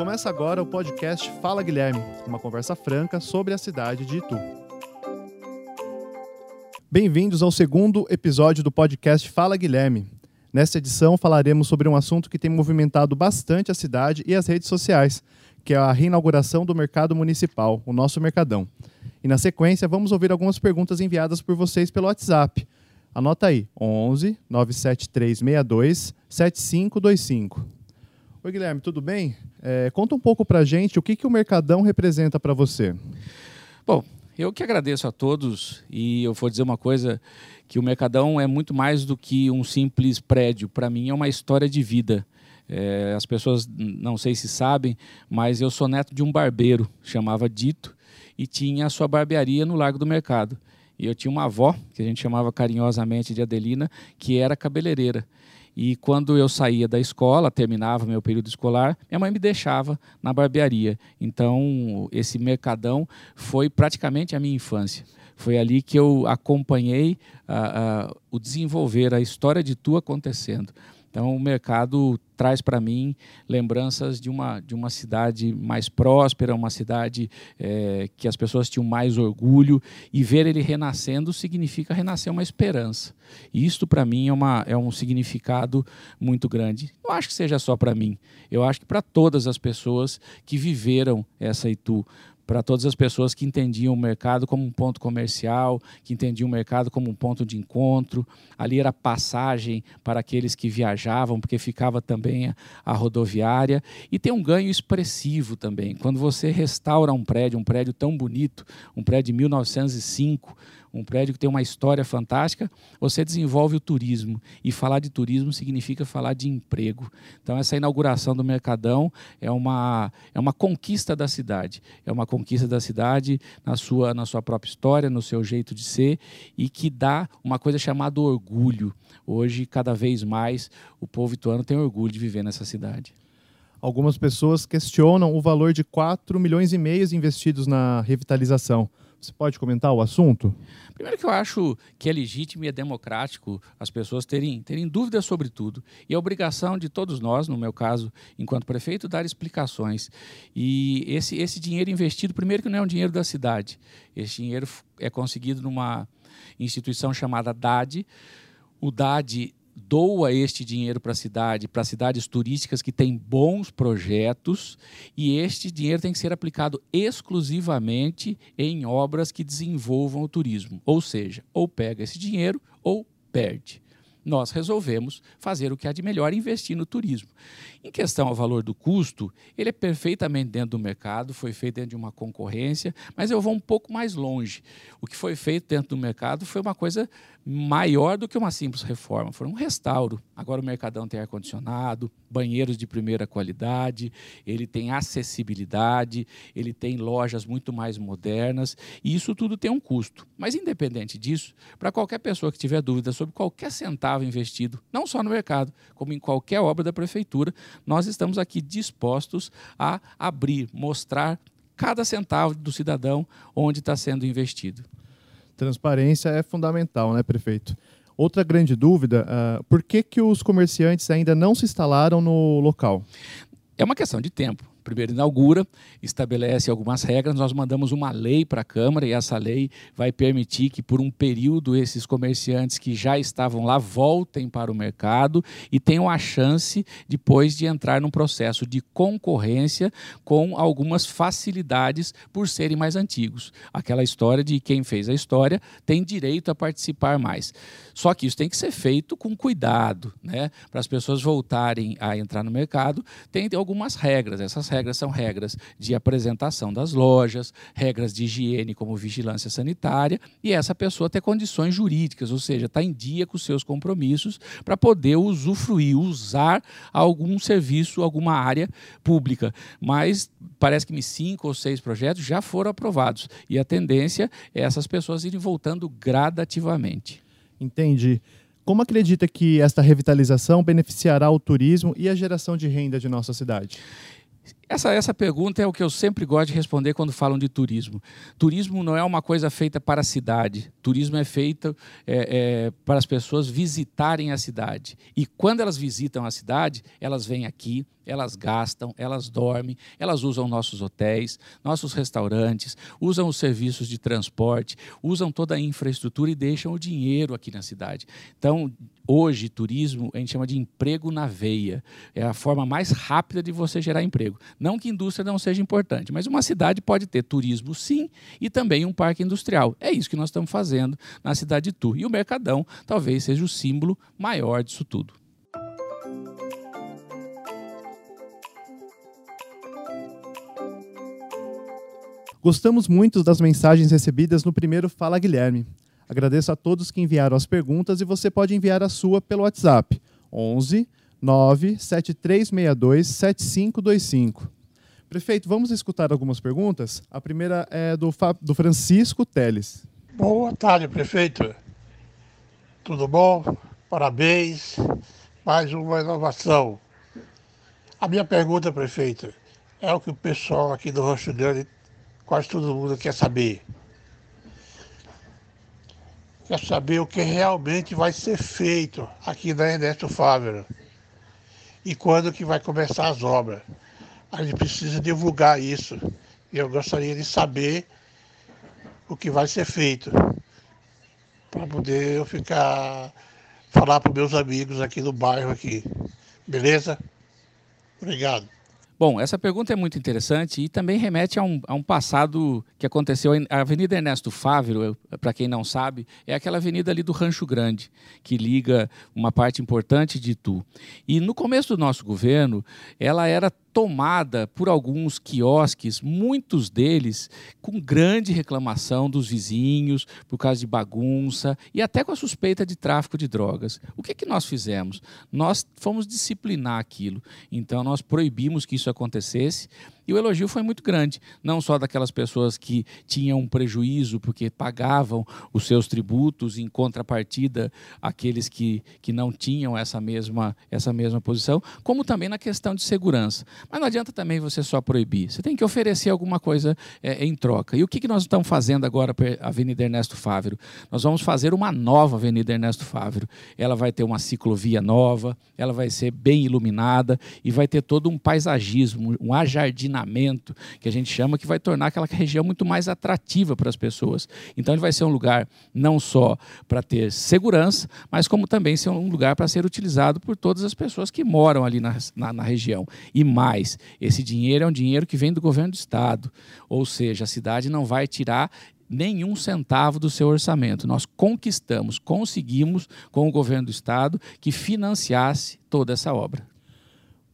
Começa agora o podcast Fala Guilherme, uma conversa franca sobre a cidade de Itu. Bem-vindos ao segundo episódio do podcast Fala Guilherme. Nesta edição falaremos sobre um assunto que tem movimentado bastante a cidade e as redes sociais, que é a reinauguração do mercado municipal, o nosso Mercadão. E na sequência vamos ouvir algumas perguntas enviadas por vocês pelo WhatsApp. Anota aí, 11 97362 7525. Oi, Guilherme, tudo bem? É, conta um pouco para gente o que, que o Mercadão representa para você. Bom, eu que agradeço a todos e eu vou dizer uma coisa que o Mercadão é muito mais do que um simples prédio. Para mim é uma história de vida. É, as pessoas não sei se sabem, mas eu sou neto de um barbeiro, chamava Dito, e tinha a sua barbearia no Largo do Mercado. E eu tinha uma avó, que a gente chamava carinhosamente de Adelina, que era cabeleireira. E quando eu saía da escola, terminava meu período escolar, minha mãe me deixava na barbearia. Então, esse mercadão foi praticamente a minha infância. Foi ali que eu acompanhei uh, uh, o desenvolver, a história de tu acontecendo. Então, o mercado traz para mim lembranças de uma, de uma cidade mais próspera, uma cidade é, que as pessoas tinham mais orgulho, e ver ele renascendo significa renascer uma esperança. E isto, para mim, é, uma, é um significado muito grande. Não acho que seja só para mim, eu acho que para todas as pessoas que viveram essa Itu para todas as pessoas que entendiam o mercado como um ponto comercial, que entendiam o mercado como um ponto de encontro. Ali era passagem para aqueles que viajavam, porque ficava também a, a rodoviária. E tem um ganho expressivo também. Quando você restaura um prédio, um prédio tão bonito, um prédio de 1905, um prédio que tem uma história fantástica, você desenvolve o turismo. E falar de turismo significa falar de emprego. Então, essa inauguração do Mercadão é uma, é uma conquista da cidade. É uma conquista da cidade na sua, na sua própria história, no seu jeito de ser, e que dá uma coisa chamada orgulho. Hoje, cada vez mais, o povo ituano tem orgulho de viver nessa cidade. Algumas pessoas questionam o valor de 4 milhões e meio investidos na revitalização. Você pode comentar o assunto? Primeiro que eu acho que é legítimo e é democrático as pessoas terem, terem dúvidas sobre tudo. E a obrigação de todos nós, no meu caso, enquanto prefeito, dar explicações. E esse, esse dinheiro investido, primeiro que não é um dinheiro da cidade. Esse dinheiro é conseguido numa instituição chamada DAD. O DAD doa este dinheiro para a cidade, para cidades turísticas que têm bons projetos, e este dinheiro tem que ser aplicado exclusivamente em obras que desenvolvam o turismo. Ou seja, ou pega esse dinheiro ou perde nós resolvemos fazer o que há de melhor investir no turismo. Em questão ao valor do custo, ele é perfeitamente dentro do mercado, foi feito dentro de uma concorrência, mas eu vou um pouco mais longe. O que foi feito dentro do mercado foi uma coisa maior do que uma simples reforma, foi um restauro. Agora o Mercadão tem ar-condicionado, banheiros de primeira qualidade, ele tem acessibilidade, ele tem lojas muito mais modernas, e isso tudo tem um custo. Mas independente disso, para qualquer pessoa que tiver dúvida sobre qualquer centavo investido, não só no mercado, como em qualquer obra da prefeitura, nós estamos aqui dispostos a abrir, mostrar cada centavo do cidadão onde está sendo investido. Transparência é fundamental, né, prefeito? Outra grande dúvida, uh, por que, que os comerciantes ainda não se instalaram no local? É uma questão de tempo primeiro inaugura, estabelece algumas regras, nós mandamos uma lei para a Câmara e essa lei vai permitir que por um período esses comerciantes que já estavam lá voltem para o mercado e tenham a chance depois de entrar num processo de concorrência com algumas facilidades por serem mais antigos. Aquela história de quem fez a história tem direito a participar mais. Só que isso tem que ser feito com cuidado, né? Para as pessoas voltarem a entrar no mercado, tem algumas regras. Essas regras são regras de apresentação das lojas, regras de higiene como vigilância sanitária, e essa pessoa ter condições jurídicas, ou seja, está em dia com seus compromissos para poder usufruir, usar algum serviço, alguma área pública. Mas parece que me cinco ou seis projetos já foram aprovados, e a tendência é essas pessoas irem voltando gradativamente. Entendi. Como acredita que esta revitalização beneficiará o turismo e a geração de renda de nossa cidade? Essa, essa pergunta é o que eu sempre gosto de responder quando falam de turismo. Turismo não é uma coisa feita para a cidade. Turismo é feito é, é, para as pessoas visitarem a cidade. E quando elas visitam a cidade, elas vêm aqui, elas gastam, elas dormem, elas usam nossos hotéis, nossos restaurantes, usam os serviços de transporte, usam toda a infraestrutura e deixam o dinheiro aqui na cidade. Então, hoje, turismo a gente chama de emprego na veia. É a forma mais rápida de você gerar emprego. Não que indústria não seja importante, mas uma cidade pode ter turismo sim e também um parque industrial. É isso que nós estamos fazendo na cidade de Tu. E o Mercadão talvez seja o símbolo maior disso tudo. Gostamos muito das mensagens recebidas no primeiro Fala Guilherme. Agradeço a todos que enviaram as perguntas e você pode enviar a sua pelo WhatsApp 11 97362 7525. Prefeito, vamos escutar algumas perguntas? A primeira é do, do Francisco Teles. Boa tarde, prefeito. Tudo bom? Parabéns. Mais uma inovação. A minha pergunta, prefeito, é o que o pessoal aqui do Rocho Grande quase todo mundo quer saber. Quer saber o que realmente vai ser feito aqui na Ernesto Fávero e quando que vai começar as obras. A gente precisa divulgar isso. E eu gostaria de saber o que vai ser feito. Para poder eu ficar falar para meus amigos aqui no bairro aqui. Beleza? Obrigado. Bom, essa pergunta é muito interessante e também remete a um, a um passado que aconteceu. A Avenida Ernesto Fávero, para quem não sabe, é aquela avenida ali do Rancho Grande, que liga uma parte importante de Itu. E no começo do nosso governo, ela era tomada por alguns quiosques, muitos deles com grande reclamação dos vizinhos por causa de bagunça e até com a suspeita de tráfico de drogas. O que, que nós fizemos? Nós fomos disciplinar aquilo. Então, nós proibimos que isso acontecesse e o elogio foi muito grande, não só daquelas pessoas que tinham um prejuízo porque pagavam os seus tributos, em contrapartida aqueles que, que não tinham essa mesma, essa mesma posição, como também na questão de segurança. Mas não adianta também você só proibir, você tem que oferecer alguma coisa é, em troca. E o que, que nós estamos fazendo agora para a Avenida Ernesto Fávero? Nós vamos fazer uma nova Avenida Ernesto Fávero. Ela vai ter uma ciclovia nova, ela vai ser bem iluminada e vai ter todo um paisagismo, um ajardinamento que a gente chama, que vai tornar aquela região muito mais atrativa para as pessoas. Então, ele vai ser um lugar não só para ter segurança, mas como também ser um lugar para ser utilizado por todas as pessoas que moram ali na, na, na região. E mais, esse dinheiro é um dinheiro que vem do governo do Estado, ou seja, a cidade não vai tirar nenhum centavo do seu orçamento. Nós conquistamos, conseguimos com o governo do estado que financiasse toda essa obra.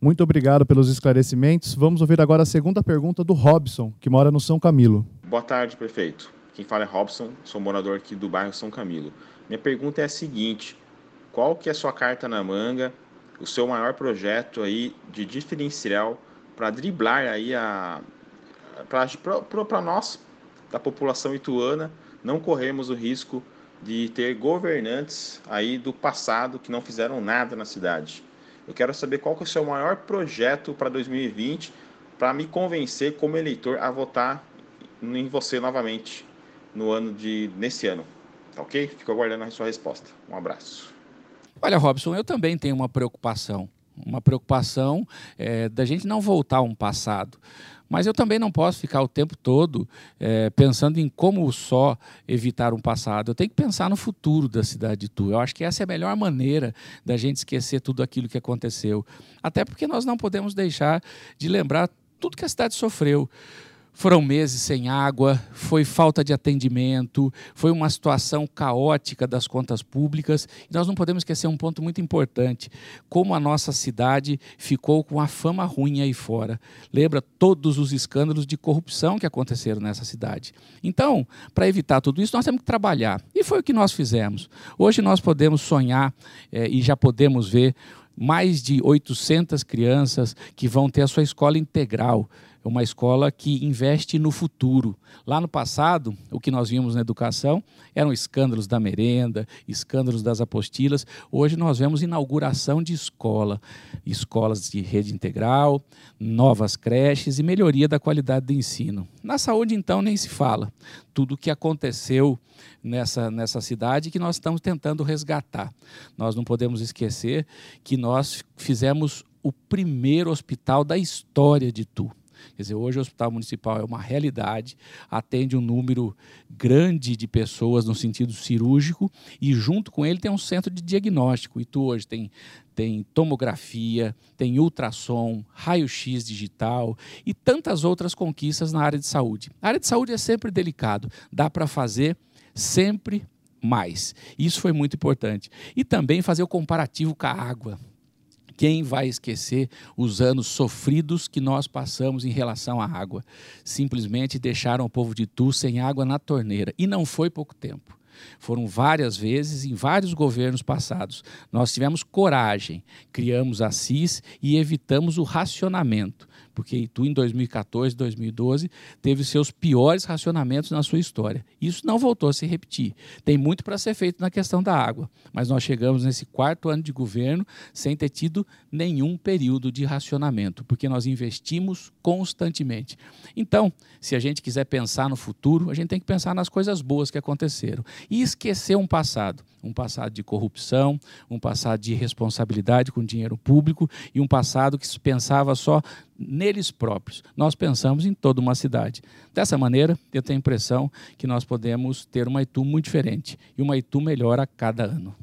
Muito obrigado pelos esclarecimentos. Vamos ouvir agora a segunda pergunta do Robson, que mora no São Camilo. Boa tarde, prefeito. Quem fala é Robson, sou morador aqui do bairro São Camilo. Minha pergunta é a seguinte: qual que é a sua carta na manga, o seu maior projeto aí de diferencial para driblar aí a para nós da população ituana não corremos o risco de ter governantes aí do passado que não fizeram nada na cidade. Eu quero saber qual que é o seu maior projeto para 2020 para me convencer como eleitor a votar em você novamente no ano de nesse ano. Tá ok? Fico aguardando a sua resposta. Um abraço. Olha, Robson, eu também tenho uma preocupação. Uma preocupação é, da gente não voltar a um passado. Mas eu também não posso ficar o tempo todo é, pensando em como só evitar um passado. Eu tenho que pensar no futuro da cidade de Tu. Eu acho que essa é a melhor maneira da gente esquecer tudo aquilo que aconteceu. Até porque nós não podemos deixar de lembrar tudo que a cidade sofreu. Foram meses sem água, foi falta de atendimento, foi uma situação caótica das contas públicas. E nós não podemos esquecer um ponto muito importante: como a nossa cidade ficou com a fama ruim aí fora. Lembra todos os escândalos de corrupção que aconteceram nessa cidade. Então, para evitar tudo isso, nós temos que trabalhar. E foi o que nós fizemos. Hoje nós podemos sonhar é, e já podemos ver mais de 800 crianças que vão ter a sua escola integral é uma escola que investe no futuro. Lá no passado, o que nós vimos na educação eram escândalos da merenda, escândalos das apostilas. Hoje nós vemos inauguração de escola, escolas de rede integral, novas creches e melhoria da qualidade do ensino. Na saúde, então, nem se fala. Tudo o que aconteceu nessa, nessa cidade que nós estamos tentando resgatar. Nós não podemos esquecer que nós fizemos o primeiro hospital da história de Tu. Quer dizer, hoje o Hospital Municipal é uma realidade, atende um número grande de pessoas no sentido cirúrgico e junto com ele tem um centro de diagnóstico. E tu hoje tem, tem tomografia, tem ultrassom, raio-x digital e tantas outras conquistas na área de saúde. A área de saúde é sempre delicado, dá para fazer sempre mais. Isso foi muito importante. E também fazer o comparativo com a água. Quem vai esquecer os anos sofridos que nós passamos em relação à água? Simplesmente deixaram o povo de Tu sem água na torneira. E não foi pouco tempo. Foram várias vezes em vários governos passados. Nós tivemos coragem, criamos a CIS e evitamos o racionamento porque Itu, em 2014, 2012, teve seus piores racionamentos na sua história. Isso não voltou a se repetir. Tem muito para ser feito na questão da água, mas nós chegamos nesse quarto ano de governo sem ter tido nenhum período de racionamento, porque nós investimos constantemente. Então, se a gente quiser pensar no futuro, a gente tem que pensar nas coisas boas que aconteceram e esquecer um passado um passado de corrupção, um passado de irresponsabilidade com dinheiro público e um passado que se pensava só neles próprios. Nós pensamos em toda uma cidade. Dessa maneira, eu tenho a impressão que nós podemos ter uma Itu muito diferente e uma Itu melhor a cada ano.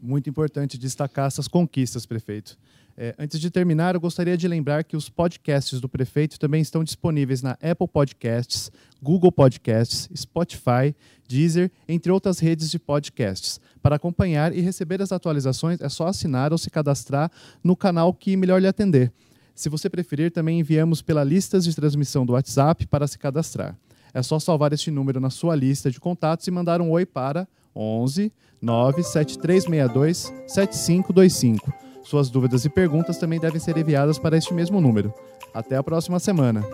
Muito importante destacar essas conquistas, prefeito. É, antes de terminar, eu gostaria de lembrar que os podcasts do prefeito também estão disponíveis na Apple Podcasts, Google Podcasts, Spotify, Deezer, entre outras redes de podcasts. Para acompanhar e receber as atualizações, é só assinar ou se cadastrar no canal que melhor lhe atender. Se você preferir, também enviamos pela lista de transmissão do WhatsApp para se cadastrar. É só salvar este número na sua lista de contatos e mandar um oi para 11 97362 7525. Suas dúvidas e perguntas também devem ser enviadas para este mesmo número. Até a próxima semana.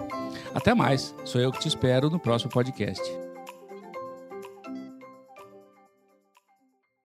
Até mais. Sou eu que te espero no próximo podcast.